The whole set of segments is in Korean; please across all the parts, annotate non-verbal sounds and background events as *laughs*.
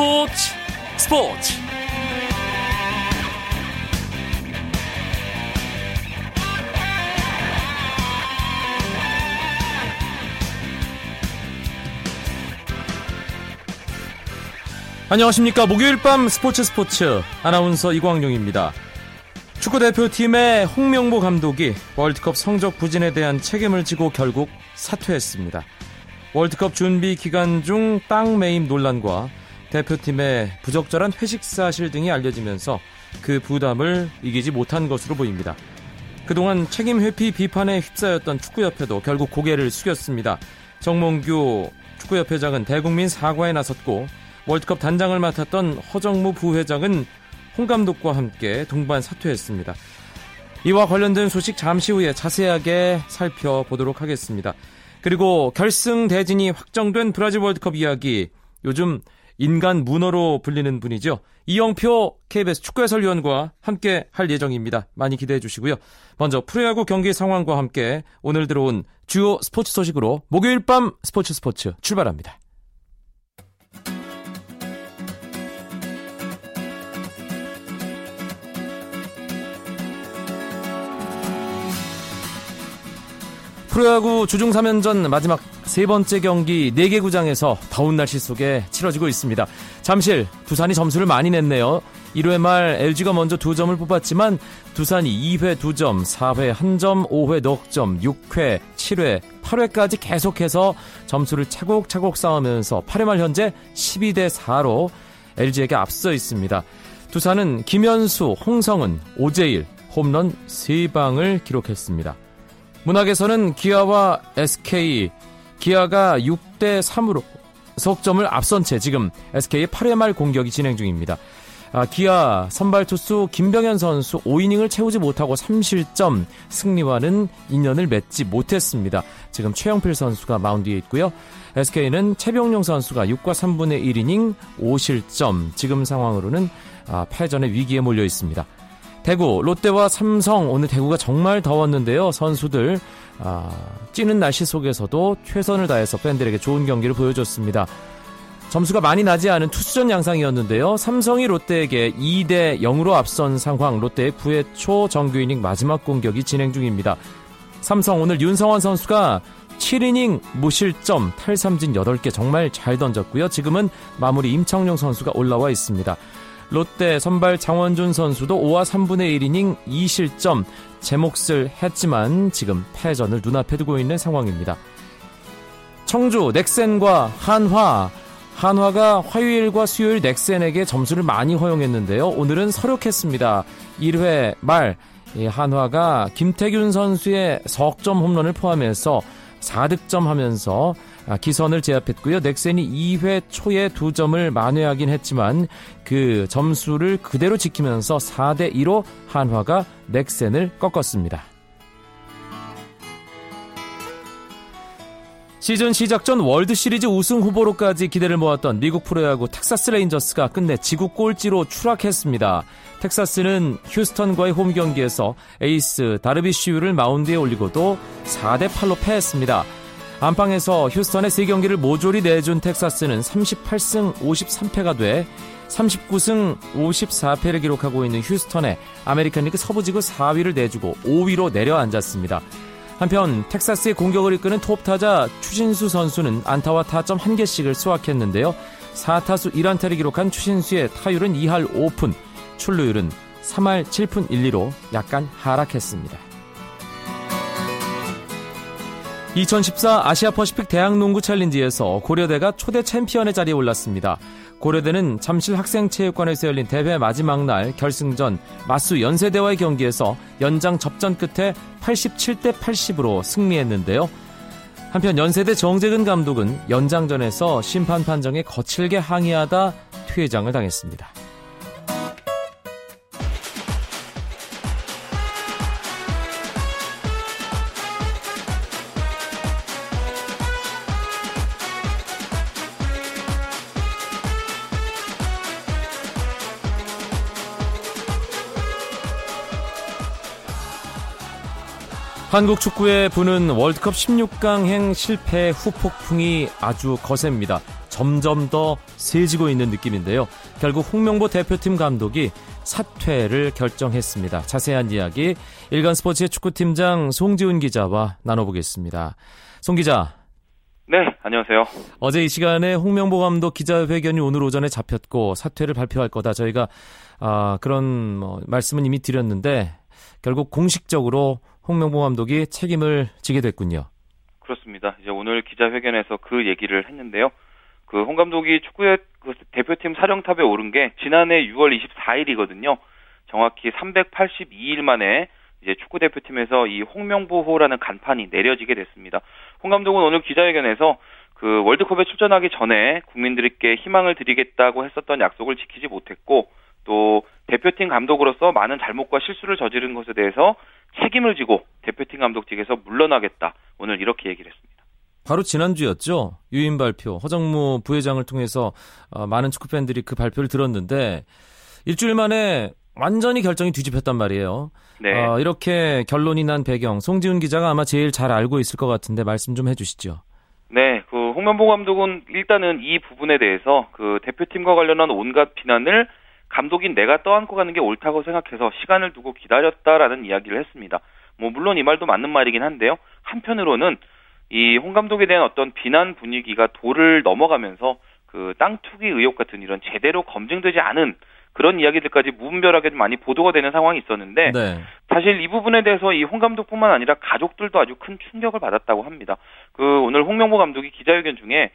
스포츠 스포츠. 안녕하십니까. 목요일 밤 스포츠 스포츠. 아나운서 이광용입니다. 축구 대표팀의 홍명보 감독이 월드컵 성적 부진에 대한 책임을 지고 결국 사퇴했습니다. 월드컵 준비 기간 중 땅 매임 논란과 대표팀의 부적절한 회식 사실 등이 알려지면서 그 부담을 이기지 못한 것으로 보입니다. 그동안 책임 회피 비판에 휩싸였던 축구협회도 결국 고개를 숙였습니다. 정몽규 축구협회장은 대국민 사과에 나섰고 월드컵 단장을 맡았던 허정무 부회장은 홍 감독과 함께 동반 사퇴했습니다. 이와 관련된 소식 잠시 후에 자세하게 살펴보도록 하겠습니다. 그리고 결승 대진이 확정된 브라질 월드컵 이야기 요즘 인간 문어로 불리는 분이죠. 이영표 KBS 축구 해설위원과 함께 할 예정입니다. 많이 기대해 주시고요. 먼저 프로야구 경기 상황과 함께 오늘 들어온 주요 스포츠 소식으로 목요일 밤 스포츠 스포츠 출발합니다. 프로야구 주중 3연전 마지막 세 번째 경기 4개 구장에서 더운 날씨 속에 치러지고 있습니다. 잠실, 두산이 점수를 많이 냈네요. 1회 말 LG가 먼저 2점을 뽑았지만 두산이 2회 2점, 4회 1점, 5회 넉점, 6회, 7회, 8회까지 계속해서 점수를 차곡차곡 쌓으면서 8회 말 현재 12대 4로 LG에게 앞서 있습니다. 두산은 김현수, 홍성은, 오재일, 홈런 3방을 기록했습니다. 문학에서는 기아와 SK, 기아가 6대 3으로 석점을 앞선 채 지금 SK의 8회 말 공격이 진행 중입니다. 아, 기아 선발 투수 김병현 선수 5이닝을 채우지 못하고 3실점 승리와는 인연을 맺지 못했습니다. 지금 최영필 선수가 마운드에 있고요. SK는 최병용 선수가 6과 3분의 1이닝 5실점 지금 상황으로는 아, 패전의 위기에 몰려 있습니다. 대구, 롯데와 삼성 오늘 대구가 정말 더웠는데요. 선수들 아, 찌는 날씨 속에서도 최선을 다해서 팬들에게 좋은 경기를 보여줬습니다. 점수가 많이 나지 않은 투수전 양상이었는데요. 삼성이 롯데에게 2대 0으로 앞선 상황 롯데의 9회 초 정규 이닝 마지막 공격이 진행 중입니다. 삼성 오늘 윤성원 선수가 7이닝 무실점 탈삼진 8개 정말 잘 던졌고요. 지금은 마무리 임창용 선수가 올라와 있습니다. 롯데 선발 장원준 선수도 5와 3분의 1이닝 2실점 제 몫을 했지만 지금 패전을 눈앞에 두고 있는 상황입니다. 청주 넥센과 한화 한화가 화요일과 수요일 넥센에게 점수를 많이 허용했는데요. 오늘은 서력했습니다. 1회 말 한화가 김태균 선수의 석점 홈런을 포함해서 4득점 하면서 아, 기선을 제압했고요. 넥센이 2회 초에 두 점을 만회하긴 했지만 그 점수를 그대로 지키면서 4대 2로 한화가 넥센을 꺾었습니다. 시즌 시작 전 월드 시리즈 우승 후보로까지 기대를 모았던 미국 프로야구 텍사스 레인저스가 끝내 지구 꼴찌로 추락했습니다. 텍사스는 휴스턴과의 홈 경기에서 에이스 다르비쉬유를 마운드에 올리고도 4대 8로 패했습니다. 안방에서 휴스턴에 3경기를 모조리 내준 텍사스는 38승 53패가 돼 39승 54패를 기록하고 있는 휴스턴에 아메리칸 리그 서부지구 4위를 내주고 5위로 내려앉았습니다. 한편 텍사스의 공격을 이끄는 톱 타자 추신수 선수는 안타와 타점 1개씩을 수확했는데요. 4타수 1안타를 기록한 추신수의 타율은 2할 5푼, 출루율은 3할 7푼 1리로 약간 하락했습니다. 2014 아시아 퍼시픽 대학 농구 챌린지에서 고려대가 초대 챔피언의 자리에 올랐습니다. 고려대는 잠실 학생체육관에서 열린 대회 마지막 날 결승전 맞수 연세대와의 경기에서 연장 접전 끝에 87대 80으로 승리했는데요. 한편 연세대 정재근 감독은 연장전에서 심판 판정에 거칠게 항의하다 퇴장을 당했습니다. 한국 축구의 부는 월드컵 16강행 실패 후폭풍이 아주 거셉니다. 점점 더 세지고 있는 느낌인데요. 결국 홍명보 대표팀 감독이 사퇴를 결정했습니다. 자세한 이야기 일간 스포츠의 축구팀장 송지훈 기자와 나눠보겠습니다. 송 기자. 네, 안녕하세요. 어제 이 시간에 홍명보 감독 기자회견이 오늘 오전에 잡혔고 사퇴를 발표할 거다. 저희가 아, 그런 뭐 말씀은 이미 드렸는데 결국 공식적으로 홍명보 감독이 책임을 지게 됐군요. 그렇습니다. 이제 오늘 기자회견에서 그 얘기를 했는데요. 그 홍 감독이 축구의 그 대표팀 사령탑에 오른 게 지난해 6월 24일이거든요. 정확히 382일 만에 이제 축구 대표팀에서 이 홍명보호라는 간판이 내려지게 됐습니다. 홍 감독은 오늘 기자회견에서 그 월드컵에 출전하기 전에 국민들께 희망을 드리겠다고 했었던 약속을 지키지 못했고 또 대표팀 감독으로서 많은 잘못과 실수를 저지른 것에 대해서 책임을 지고 대표팀 감독직에서 물러나겠다. 오늘 이렇게 얘기를 했습니다. 바로 지난주였죠. 유인 발표 허정무 부회장을 통해서 어, 많은 축구 팬들이 그 발표를 들었는데 일주일 만에 완전히 결정이 뒤집혔단 말이에요. 네. 어, 이렇게 결론이 난 배경 송지훈 기자가 아마 제일 잘 알고 있을 것 같은데 말씀 좀 해주시죠. 네, 그 홍명보 감독은 일단은 이 부분에 대해서 그 대표팀과 관련한 온갖 비난을 감독인 내가 떠안고 가는 게 옳다고 생각해서 시간을 두고 기다렸다라는 이야기를 했습니다. 뭐 물론 이 말도 맞는 말이긴 한데요. 한편으로는 이 홍 감독에 대한 어떤 비난 분위기가 도를 넘어가면서 그 땅 투기 의혹 같은 이런 제대로 검증되지 않은 그런 이야기들까지 무분별하게 많이 보도가 되는 상황이 있었는데 네. 사실 이 부분에 대해서 이 홍 감독뿐만 아니라 가족들도 아주 큰 충격을 받았다고 합니다. 그 오늘 홍명보 감독이 기자회견 중에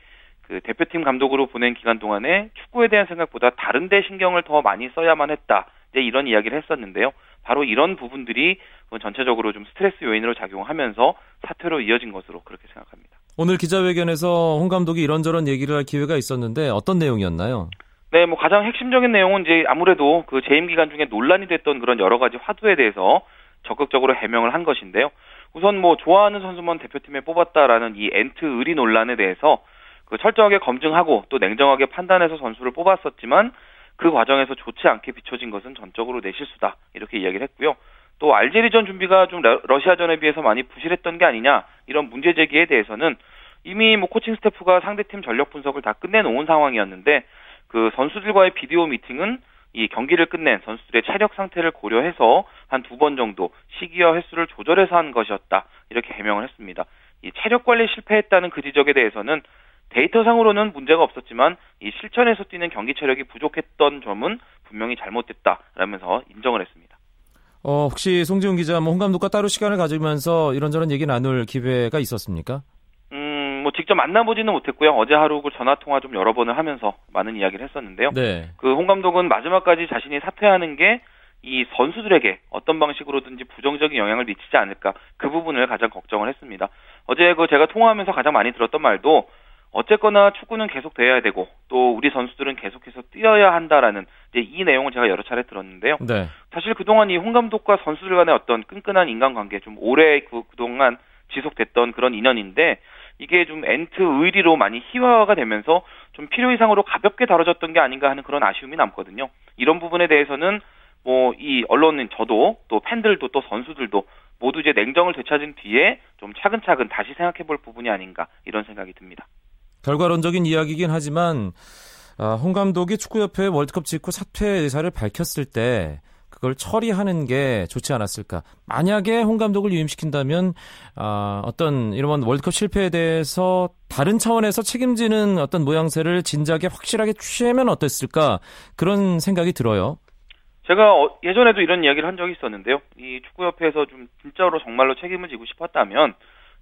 그 대표팀 감독으로 보낸 기간 동안에 축구에 대한 생각보다 다른 데 신경을 더 많이 써야만 했다. 이제 이런 이야기를 했었는데요. 바로 이런 부분들이 전체적으로 좀 스트레스 요인으로 작용하면서 사퇴로 이어진 것으로 그렇게 생각합니다. 오늘 기자회견에서 홍 감독이 이런저런 얘기를 할 기회가 있었는데 어떤 내용이었나요? 네, 뭐 가장 핵심적인 내용은 이제 아무래도 그 재임 기간 중에 논란이 됐던 그런 여러 가지 화두에 대해서 적극적으로 해명을 한 것인데요. 우선 뭐 좋아하는 선수만 대표팀에 뽑았다라는 이 엔트의리 논란에 대해서 그 철저하게 검증하고 또 냉정하게 판단해서 선수를 뽑았었지만 그 과정에서 좋지 않게 비춰진 것은 전적으로 내 실수다 이렇게 이야기를 했고요. 또 알제리전 준비가 좀 러시아전에 비해서 많이 부실했던 게 아니냐 이런 문제 제기에 대해서는 이미 뭐 코칭 스태프가 상대팀 전력 분석을 다 끝내놓은 상황이었는데 그 선수들과의 비디오 미팅은 이 경기를 끝낸 선수들의 체력 상태를 고려해서 한 두 번 정도 시기와 횟수를 조절해서 한 것이었다 이렇게 해명을 했습니다. 이 체력 관리 실패했다는 그 지적에 대해서는 데이터상으로는 문제가 없었지만 이 실천에서 뛰는 경기 체력이 부족했던 점은 분명히 잘못됐다라면서 인정을 했습니다. 어, 혹시 송지훈 기자, 뭐홍 감독과 따로 시간을 가지면서 이런저런 얘기 나눌 기회가 있었습니까? 음, 뭐 직접 만나보지는 못했고요. 어제 하루 그 전화 통화 좀 여러 번을 하면서 많은 이야기를 했었는데요. 네. 그홍 감독은 마지막까지 자신이 사퇴하는 게 이 선수들에게 어떤 방식으로든지 부정적인 영향을 미치지 않을까 그 부분을 가장 걱정을 했습니다. 어제 그 제가 통화하면서 가장 많이 들었던 말도 어쨌거나 축구는 계속 돼야 되고 또 우리 선수들은 계속해서 뛰어야 한다라는 이제 이 내용을 제가 여러 차례 들었는데요. 네. 사실 그동안 이 홍 감독과 선수들 간의 어떤 끈끈한 인간관계 좀 오래 그, 그동안 지속됐던 그런 인연인데 이게 좀 엔트 의리로 많이 희화화가 되면서 좀 필요 이상으로 가볍게 다뤄졌던 게 아닌가 하는 그런 아쉬움이 남거든요. 이런 부분에 대해서는 뭐 이 언론인 저도 또 팬들도 또 선수들도 모두 이제 냉정을 되찾은 뒤에 좀 차근차근 다시 생각해 볼 부분이 아닌가 이런 생각이 듭니다. 결과론적인 이야기이긴 하지만 아, 홍 감독이 축구협회 월드컵 직후 사퇴 의사를 밝혔을 때 그걸 처리하는 게 좋지 않았을까. 만약에 홍 감독을 유임시킨다면 아, 어떤 이런 월드컵 실패에 대해서 다른 차원에서 책임지는 어떤 모양새를 진작에 확실하게 취하면 어땠을까 그런 생각이 들어요. 제가 어, 예전에도 이런 이야기를 한 적이 있었는데요. 이 축구협회에서 좀 진짜로 정말로 책임을 지고 싶었다면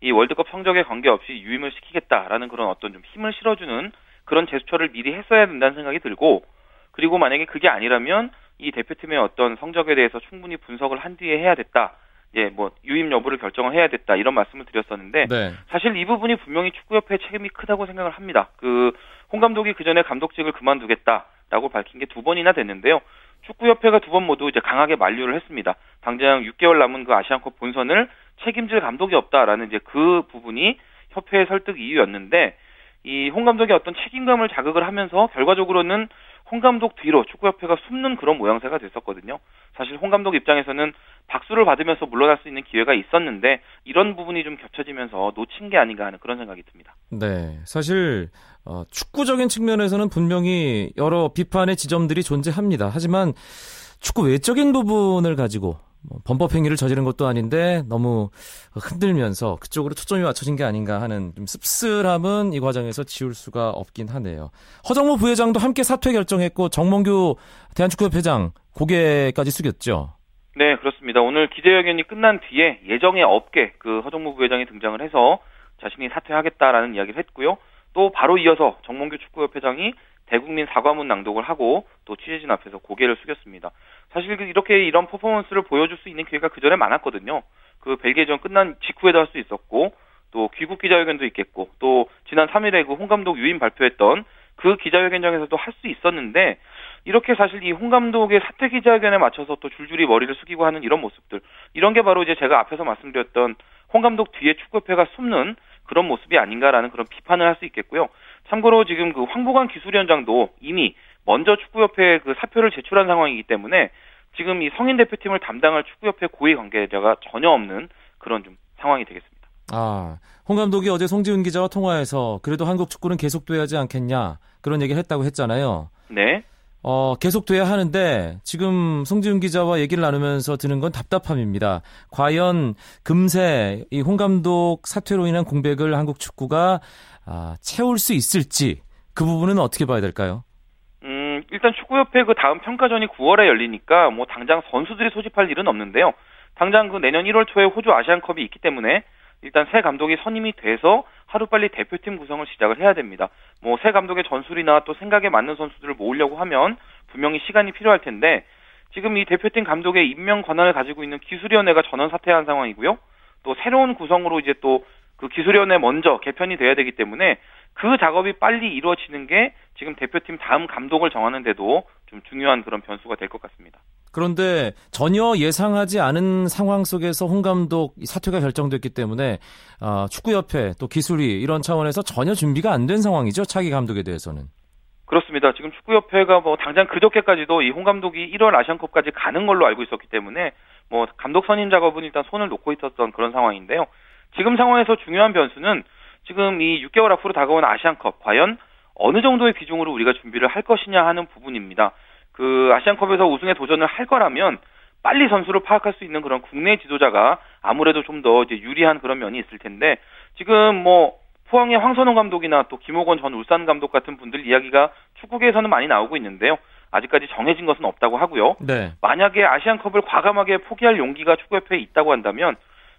이 월드컵 성적에 관계없이 유임을 시키겠다라는 그런 어떤 좀 힘을 실어주는 그런 제스처를 미리 했어야 된다는 생각이 들고 그리고 만약에 그게 아니라면 이 대표팀의 어떤 성적에 대해서 충분히 분석을 한 뒤에 해야 됐다. 예, 뭐 유임 여부를 결정을 해야 됐다 이런 말씀을 드렸었는데 네. 사실 이 부분이 분명히 축구협회 책임이 크다고 생각을 합니다. 그 홍 감독이 그 전에 감독직을 그만두겠다라고 밝힌 게 두 번이나 됐는데요. 축구협회가 두 번 모두 이제 강하게 만류를 했습니다. 당장 6개월 남은 그 아시안컵 본선을 책임질 감독이 없다라는 이제 그 부분이 협회의 설득 이유였는데 이 홍 감독의 어떤 책임감을 자극을 하면서 결과적으로는 홍 감독 뒤로 축구협회가 숨는 그런 모양새가 됐었거든요. 사실 홍 감독 입장에서는 박수를 받으면서 물러날 수 있는 기회가 있었는데 이런 부분이 좀 겹쳐지면서 놓친 게 아닌가 하는 그런 생각이 듭니다. 네, 사실 어, 축구적인 측면에서는 분명히 여러 비판의 지점들이 존재합니다. 하지만 축구 외적인 부분을 가지고 뭐 범법 행위를 저지른 것도 아닌데 너무 흔들면서 그쪽으로 초점이 맞춰진 게 아닌가 하는 좀 씁쓸함은 이 과정에서 지울 수가 없긴 하네요. 허정무 부회장도 함께 사퇴 결정했고 정몽규 대한축구협회장 고개까지 숙였죠. 네, 그렇습니다. 오늘 기자회견이 끝난 뒤에 예정에 없게 그 허정무 부회장이 등장을 해서 자신이 사퇴하겠다라는 이야기를 했고요. 또 바로 이어서 정몽규 축구협회장이 대국민 사과문 낭독을 하고 또 취재진 앞에서 고개를 숙였습니다. 사실 그 이렇게 이런 퍼포먼스를 보여줄 수 있는 기회가 그 전에 많았거든요. 그 벨기에전 끝난 직후에도 할 수 있었고 또 귀국 기자회견도 있겠고 또 지난 3일에 그 홍 감독 유임 발표했던 그 기자회견장에서도 할 수 있었는데 이렇게 사실 이 홍 감독의 사퇴 기자회견에 맞춰서 또 줄줄이 머리를 숙이고 하는 이런 모습들 이런 게 바로 이제 제가 앞에서 말씀드렸던 홍 감독 뒤에 축구협회가 숨는 그런 모습이 아닌가라는 그런 비판을 할 수 있겠고요. 참고로 지금 그 황보관 기술위원장도 이미 먼저 축구협회에 그 사표를 제출한 상황이기 때문에 지금 이 성인 대표팀을 담당할 축구협회 고위 관계자가 전혀 없는 그런 좀 상황이 되겠습니다. 아, 홍 감독이 어제 송지훈 기자와 통화해서 그래도 한국 축구는 계속돼야 하지 않겠냐 그런 얘기를 했다고 했잖아요. 네. 어, 계속돼야 하는데 지금 송지훈 기자와 얘기를 나누면서 드는 건 답답함입니다. 과연 금세 이 홍 감독 사퇴로 인한 공백을 한국 축구가 아, 채울 수 있을지 그 부분은 어떻게 봐야 될까요? 음, 일단 축구협회 그 다음 평가전이 9월에 열리니까 뭐 당장 선수들이 소집할 일은 없는데요. 당장 그 내년 1월 초에 호주 아시안컵이 있기 때문에 일단 새 감독이 선임이 돼서 하루빨리 대표팀 구성을 시작을 해야 됩니다. 뭐 새 감독의 전술이나 또 생각에 맞는 선수들을 모으려고 하면 분명히 시간이 필요할 텐데 지금 이 대표팀 감독의 임명 권한을 가지고 있는 기술위원회가 전원 사퇴한 상황이고요. 또 새로운 구성으로 이제 또 그 기술위원회 먼저 개편이 돼야 되기 때문에 그 작업이 빨리 이루어지는 게 지금 대표팀 다음 감독을 정하는데도 좀 중요한 그런 변수가 될 것 같습니다. 그런데 전혀 예상하지 않은 상황 속에서 홍 감독 사퇴가 결정됐기 때문에 어, 축구협회 또 기술위 이런 차원에서 전혀 준비가 안 된 상황이죠 차기 감독에 대해서는. 그렇습니다. 지금 축구협회가 뭐 당장 그저께까지도 이 홍 감독이 1월 아시안컵까지 가는 걸로 알고 있었기 때문에 뭐 감독 선임 작업은 일단 손을 놓고 있었던 그런 상황인데요. 지금 상황에서 중요한 변수는 지금 이 6개월 앞으로 다가온 아시안컵 과연 어느 정도의 비중으로 우리가 준비를 할 것이냐 하는 부분입니다. 그 아시안컵에서 우승에 도전을 할 거라면 빨리 선수를 파악할 수 있는 그런 국내 지도자가 아무래도 좀 더 이제 유리한 그런 면이 있을 텐데 지금 뭐 포항의 황선홍 감독이나 또 김호건 전 울산 감독 같은 분들 이야기가 축구계에서는 많이 나오고 있는데요. 아직까지 정해진 것은 없다고 하고요. 네. 만약에 아시안컵을 과감하게 포기할 용기가 축구협회에 있다고 한다면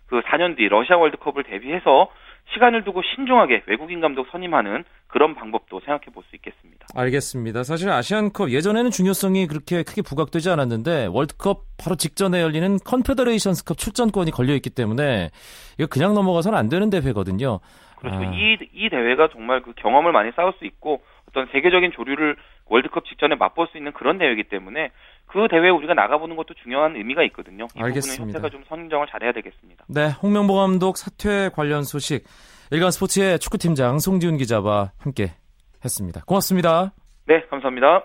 그 4년 뒤 러시아 월드컵을 대비해서 시간을 두고 신중하게 외국인 감독 선임하는 그런 방법도 생각해 볼 수 있겠습니다. 알겠습니다. 사실 아시안컵 예전에는 중요성이 그렇게 크게 부각되지 않았는데 월드컵 바로 직전에 열리는 컨페더레이션스컵 출전권이 걸려 있기 때문에 이거 그냥 넘어가서는 안 되는 대회거든요. 그렇죠. 아. 이, 이 대회가 정말 그 경험을 많이 쌓을 수 있고 어떤 세계적인 조류를 월드컵 직전에 맛볼 수 있는 그런 대회이기 때문에 그 대회에 우리가 나가보는 것도 중요한 의미가 있거든요. 이 알겠습니다. 부분은 협회가 좀 선정을 잘해야 되겠습니다. 네, 홍명보 감독 사퇴 관련 소식 일간 스포츠의 축구팀장 송지훈 기자와 함께 했습니다. 고맙습니다. 네, 감사합니다.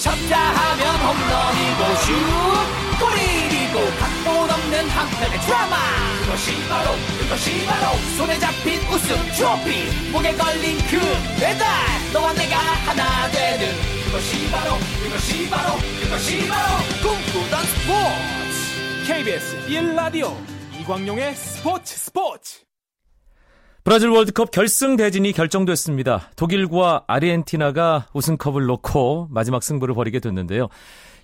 쳤다 하면 홈런이고 슛 골이고 각본 없는 한편의 드라마 그것이 바로 그것이 바로 손에 잡힌 우승 트로피 목에 걸린 그 배달 너와 내가 하나 되는 그것이 바로 그것이 바로 그것이 바로 꿈꾸던 스포츠 KBS 1라디오 이광용의 스포츠 스포츠 브라질 월드컵 결승 대진이 결정됐습니다. 독일과 아르헨티나가 우승컵을 놓고 마지막 승부를 벌이게 됐는데요.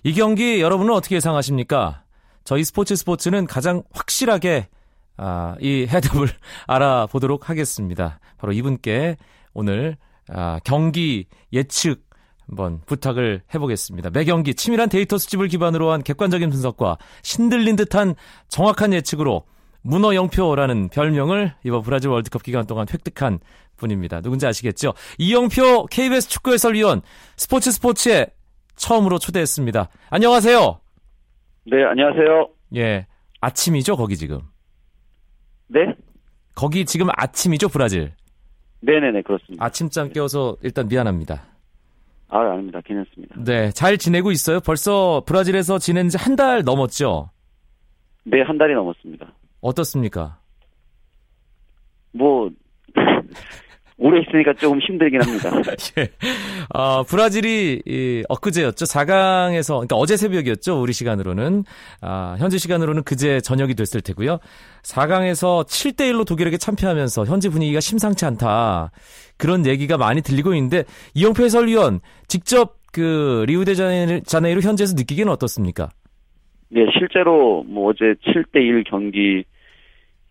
이 경기 여러분은 어떻게 예상하십니까? 저희 스포츠 스포츠는 가장 확실하게 아, 이 해답을 *laughs* 알아보도록 하겠습니다. 바로 이분께 오늘 아, 경기 예측 한번 부탁을 해보겠습니다. 매 경기 치밀한 데이터 수집을 기반으로 한 객관적인 분석과 신들린 듯한 정확한 예측으로 문어 영표라는 별명을 이번 브라질 월드컵 기간 동안 획득한 분입니다. 누군지 아시겠죠? 이영표 KBS 축구 해설위원 스포츠 스포츠에 처음으로 초대했습니다. 안녕하세요. 네, 안녕하세요. 예. 아침이죠, 거기 지금. 네? 거기 지금 아침이죠, 브라질. 네네네 그렇습니다. 아침잠 깨워서 일단 미안합니다. 아 아닙니다. 괜찮습니다. 네, 잘 지내고 있어요? 벌써 브라질에서 지낸 지 한 달 넘었죠? 네 한 달이 넘었습니다. 어떻습니까? 뭐 오래 있으니까 조금 힘들긴 합니다. *laughs* 예. 어, 브라질이 이, 엊그제였죠. 4강에서 그러니까 어제 새벽이었죠. 우리 시간으로는 아, 현지 시간으로는 그제 저녁이 됐을 테고요. 4강에서 7대 1로 독일에게 참패하면서 현지 분위기가 심상치 않다. 그런 얘기가 많이 들리고 있는데 이영표 해설위원 직접 그 리우데자네이루 현지에서 느끼기는 어떻습니까? 네 실제로 뭐 어제 7대 1 경기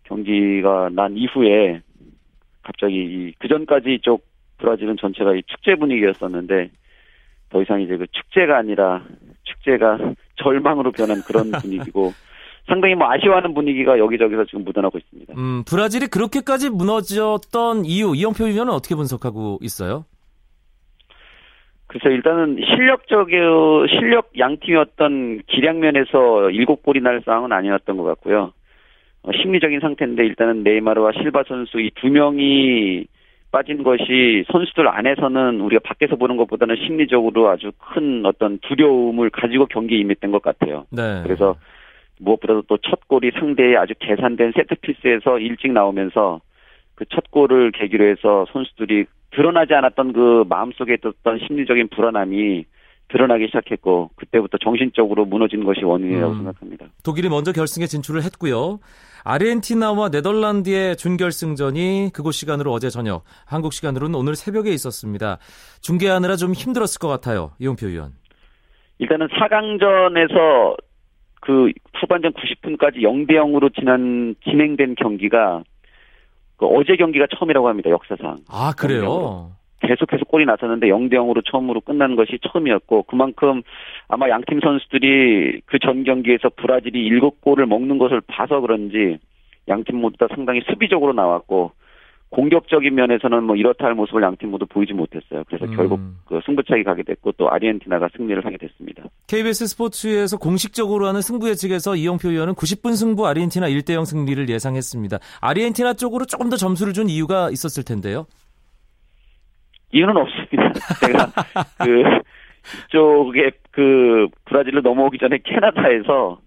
경기가 난 이후에 갑자기 그 전까지 이쪽 브라질은 전체가 이 축제 분위기였었는데 더 이상 이제 그 축제가 아니라 축제가 절망으로 변한 그런 *laughs* 분위기고 상당히 뭐 아쉬워하는 분위기가 여기저기서 지금 묻어나고 있습니다. 음, 브라질이 그렇게까지 무너졌던 이유 이영표 위원은 어떻게 분석하고 있어요? 글쎄 일단은 실력적인 실력 양팀이 어떤 기량면에서 일곱 골이 날 상황은 아니었던 것 같고요. 어, 심리적인 상태인데 일단은 네이마르와 실바 선수 이 두 명이 빠진 것이 선수들 안에서는 우리가 밖에서 보는 것보다는 심리적으로 아주 큰 어떤 두려움을 가지고 경기에 임했던 것 같아요. 네. 그래서 무엇보다도 또 첫 골이 상대의 아주 계산된 세트피스에서 일찍 나오면서 그 첫 골을 계기로 해서 선수들이 드러나지 않았던 그 마음속에 있었던 심리적인 불안함이 드러나기 시작했고 그때부터 정신적으로 무너진 것이 원인이라고 음. 생각합니다. 독일이 먼저 결승에 진출을 했고요. 아르헨티나와 네덜란드의 준결승전이 그곳 시간으로 어제 저녁, 한국 시간으로는 오늘 새벽에 있었습니다. 중계하느라 좀 힘들었을 것 같아요. 이용표 위원. 일단은 4강전에서 그 후반전 90분까지 0대 0으로 지난 진행된 경기가 그 어제 경기가 처음이라고 합니다. 역사상. 아, 그래요? 계속해서 골이 났었는데 0대 0으로 처음으로 끝난 것이 처음이었고 그만큼 아마 양팀 선수들이 그 전 경기에서 브라질이 7골을 먹는 것을 봐서 그런지 양팀 모두 다 상당히 수비적으로 나왔고 공격적인 면에서는 뭐 이렇다 할 모습을 양팀 모두 보이지 못했어요. 그래서 음. 결국 그 승부차기 가게 됐고 또 아르헨티나가 승리를 하게 됐습니다. KBS 스포츠에서 공식적으로 하는 승부 예측에서 이용표 위원은 90분 승부 아르헨티나 1대0 승리를 예상했습니다. 아르헨티나 쪽으로 조금 더 점수를 준 이유가 있었을 텐데요. 이유는 없습니다. *laughs* 제가 그 이쪽에 그 브라질로 넘어오기 전에 캐나다에서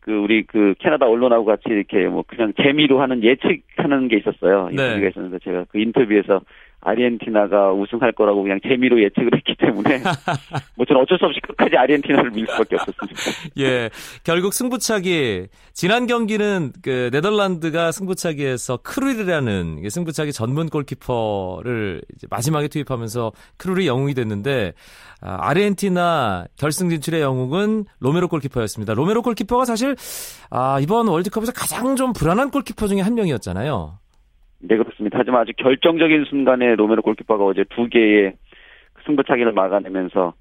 그 우리 그 캐나다 언론하고 같이 이렇게 뭐 그냥 재미로 하는 예측하는 게 있었어요. 네. 인터뷰가 있었는데 제가 그 인터뷰에서 아르헨티나가 우승할 거라고 그냥 재미로 예측을 했기 때문에 *laughs* 뭐 저는 어쩔 수 없이 끝까지 아르헨티나를 밀 수밖에 없었습니다. *laughs* 예, 결국 승부차기 지난 경기는 그 네덜란드가 승부차기에서 크룰이라는 이게 승부차기 전문 골키퍼를 이제 마지막에 투입하면서 크룰이 영웅이 됐는데 아, 아르헨티나 결승 진출의 영웅은 로메로 골키퍼였습니다. 로메로 골키퍼가 사실 아, 이번 월드컵에서 가장 좀 불안한 골키퍼 중에 한 명이었잖아요. 네 그렇습니다. 하지만 아주 결정적인 순간에 로메로 골키퍼가 어제 두 개의 승부차기를 막아내면서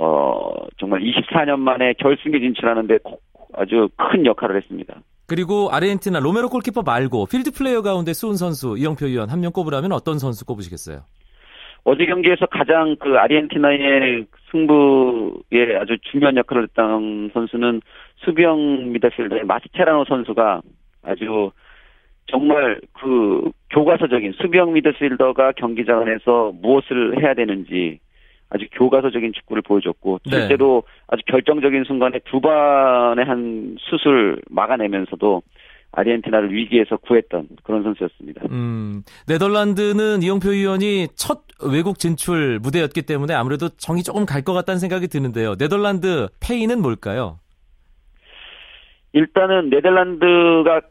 어 정말 24년 만에 결승에 진출하는데 고- 아주 큰 역할을 했습니다. 그리고 아르헨티나 로메로 골키퍼 말고 필드 플레이어 가운데 수훈 선수 이영표 위원 한 명 꼽으라면 어떤 선수 꼽으시겠어요? 어제 경기에서 가장 그 아르헨티나의 승부에 아주 중요한 역할을 했던 선수는 수비형 미드필더의 마스체라노 선수가 아주 정말 그 교과서적인 수비형 미드필더가 경기장 안에서 무엇을 해야 되는지 아주 교과서적인 축구를 보여줬고 네. 실제로 아주 결정적인 순간에 두 번의 한 슛을 막아내면서도 아르헨티나를 위기에서 구했던 그런 선수였습니다. 음, 네덜란드는 이용표 위원이 첫 외국 진출 무대였기 때문에 아무래도 정이 조금 갈 것 같다는 생각이 드는데요. 네덜란드 페이는 뭘까요? 일단은 네덜란드가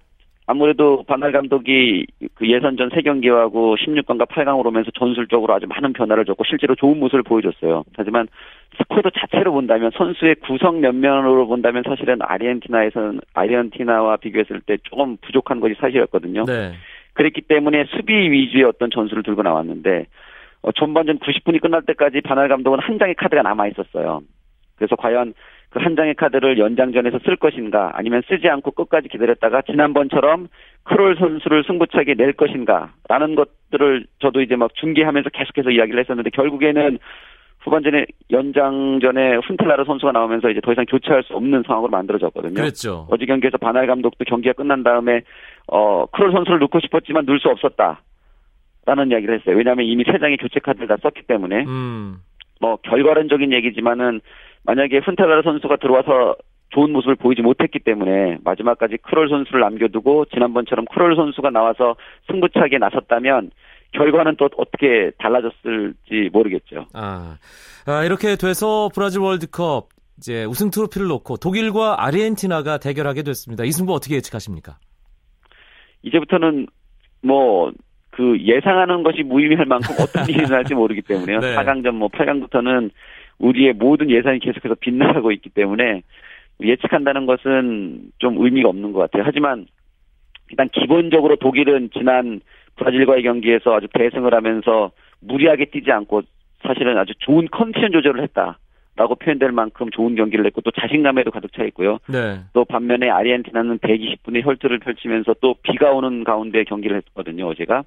아무래도 바날 감독이 그 예선전 세 경기하고 16강과 8강으로 오면서 전술적으로 아주 많은 변화를 줬고 실제로 좋은 모습을 보여줬어요. 하지만 스쿼드 자체로 본다면 선수의 구성 면면으로 본다면 사실은 아르헨티나에서는 아르헨티나와 비교했을 때 조금 부족한 것이 사실이었거든요. 네. 그랬기 때문에 수비 위주의 어떤 전술을 들고 나왔는데 어, 전반전 90분이 끝날 때까지 바날 감독은 한 장의 카드가 남아 있었어요. 그래서 과연 그 한 장의 카드를 연장전에서 쓸 것인가 아니면 쓰지 않고 끝까지 기다렸다가 지난번처럼 크롤 선수를 승부차기에 낼 것인가라는 것들을 저도 이제 막 중계하면서 계속해서 이야기를 했었는데 결국에는 후반전에 연장전에 훈텔라르 선수가 나오면서 이제 더 이상 교체할 수 없는 상황으로 만들어졌거든요. 그랬죠. 어제 경기에서 바날 감독도 경기가 끝난 다음에 어 크롤 선수를 넣고 싶었지만 넣을 수 없었다. 라는 이야기를 했어요. 왜냐하면 이미 세 장의 교체 카드를 다 썼기 때문에 음. 뭐 결과론적인 얘기지만은 만약에 훈텔라르 선수가 들어와서 좋은 모습을 보이지 못했기 때문에 마지막까지 크롤 선수를 남겨두고 지난번처럼 크롤 선수가 나와서 승부차기에 나섰다면 결과는 또 어떻게 달라졌을지 모르겠죠. 아, 아, 이렇게 돼서 브라질 월드컵 이제 우승 트로피를 놓고 독일과 아르헨티나가 대결하게 됐습니다. 이 승부 어떻게 예측하십니까? 이제부터는 뭐 그 예상하는 것이 무의미할 만큼 어떤 *laughs* 일이 일어날지 모르기 때문에요. 네. 4강전 뭐 8강부터는 우리의 모든 예상이 계속해서 빗나가고 있기 때문에 예측한다는 것은 좀 의미가 없는 것 같아요. 하지만 일단 기본적으로 독일은 지난 브라질과의 경기에서 아주 대승을 하면서 무리하게 뛰지 않고 사실은 아주 좋은 컨디션 조절을 했다라고 표현될 만큼 좋은 경기를 했고 또 자신감에도 가득 차 있고요. 네. 또 반면에 아르헨티나는 120분의 혈투를 펼치면서 또 비가 오는 가운데 경기를 했거든요, 어제가.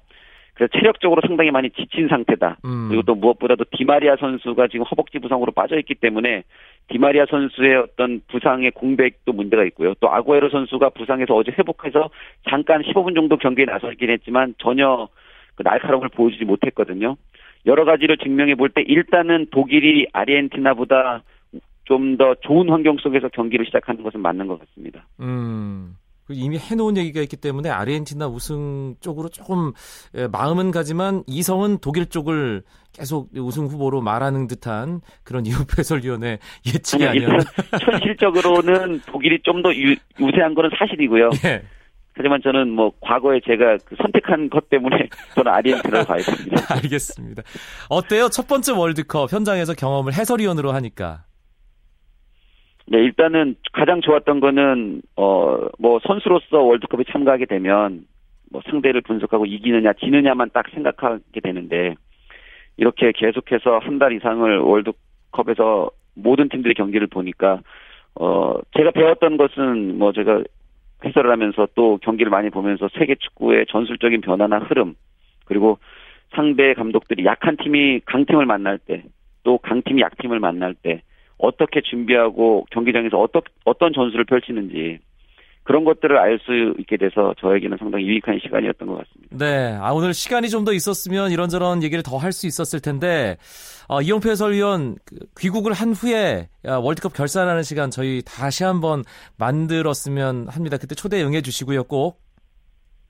그래서 체력적으로 상당히 많이 지친 상태다. 음. 그리고 또 무엇보다도 디마리아 선수가 지금 허벅지 부상으로 빠져 있기 때문에 디마리아 선수의 어떤 부상의 공백도 문제가 있고요. 또 아구에로 선수가 부상에서 어제 회복해서 잠깐 15분 정도 경기에 나서긴 했지만 전혀 그 날카로움을 보여주지 못했거든요. 여러 가지를 증명해 볼 때 일단은 독일이 아르헨티나보다 좀 더 좋은 환경 속에서 경기를 시작하는 것은 맞는 것 같습니다. 음. 그 이미 해놓은 얘기가 있기 때문에 아르헨티나 우승 쪽으로 조금 예, 마음은 가지만 이성은 독일 쪽을 계속 우승 후보로 말하는 듯한 그런 *laughs* 이후 해설위원회 예측이 아니었나. 현실적으로는 독일이 좀 더 우세한 거는 사실이고요. *laughs* 예. 하지만 저는 뭐 과거에 제가 그 선택한 것 때문에 *laughs* 저는 아르헨티나로 가야됩니다. 알겠습니다. 어때요? 첫 번째 월드컵 현장에서 경험을 해설위원으로 하니까. 네, 일단은 가장 좋았던 거는 어 뭐 선수로서 월드컵에 참가하게 되면 뭐 상대를 분석하고 이기느냐 지느냐만 딱 생각하게 되는데 이렇게 계속해서 한 달 이상을 월드컵에서 모든 팀들의 경기를 보니까 어 제가 배웠던 것은 뭐 제가 해설을 하면서 또 경기를 많이 보면서 세계 축구의 전술적인 변화나 흐름 그리고 상대 감독들이 약한 팀이 강팀을 만날 때 또 강팀이 약팀을 만날 때 어떻게 준비하고 경기장에서 어떤 어떤 전술을 펼치는지 그런 것들을 알 수 있게 돼서 저에게는 상당히 유익한 시간이었던 것 같습니다. 네. 아, 오늘 시간이 좀 더 있었으면 이런저런 얘기를 더 할 수 있었을 텐데, 어, 이용표 해설위원, 그, 귀국을 한 후에 야, 월드컵 결산하는 시간 저희 다시 한번 만들었으면 합니다. 그때 초대 응해 주시고요, 꼭.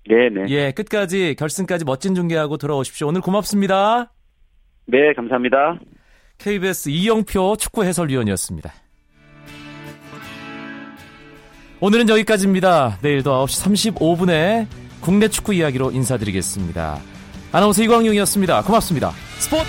네네. 예, 끝까지, 결승까지 멋진 중계하고 돌아오십시오. 오늘 고맙습니다. 네, 감사합니다. KBS 이영표 축구 해설위원이었습니다. 오늘은 여기까지입니다. 내일도 9시 35분에 국내 축구 이야기로 인사드리겠습니다. 아나운서 이광용이었습니다. 고맙습니다. 스포츠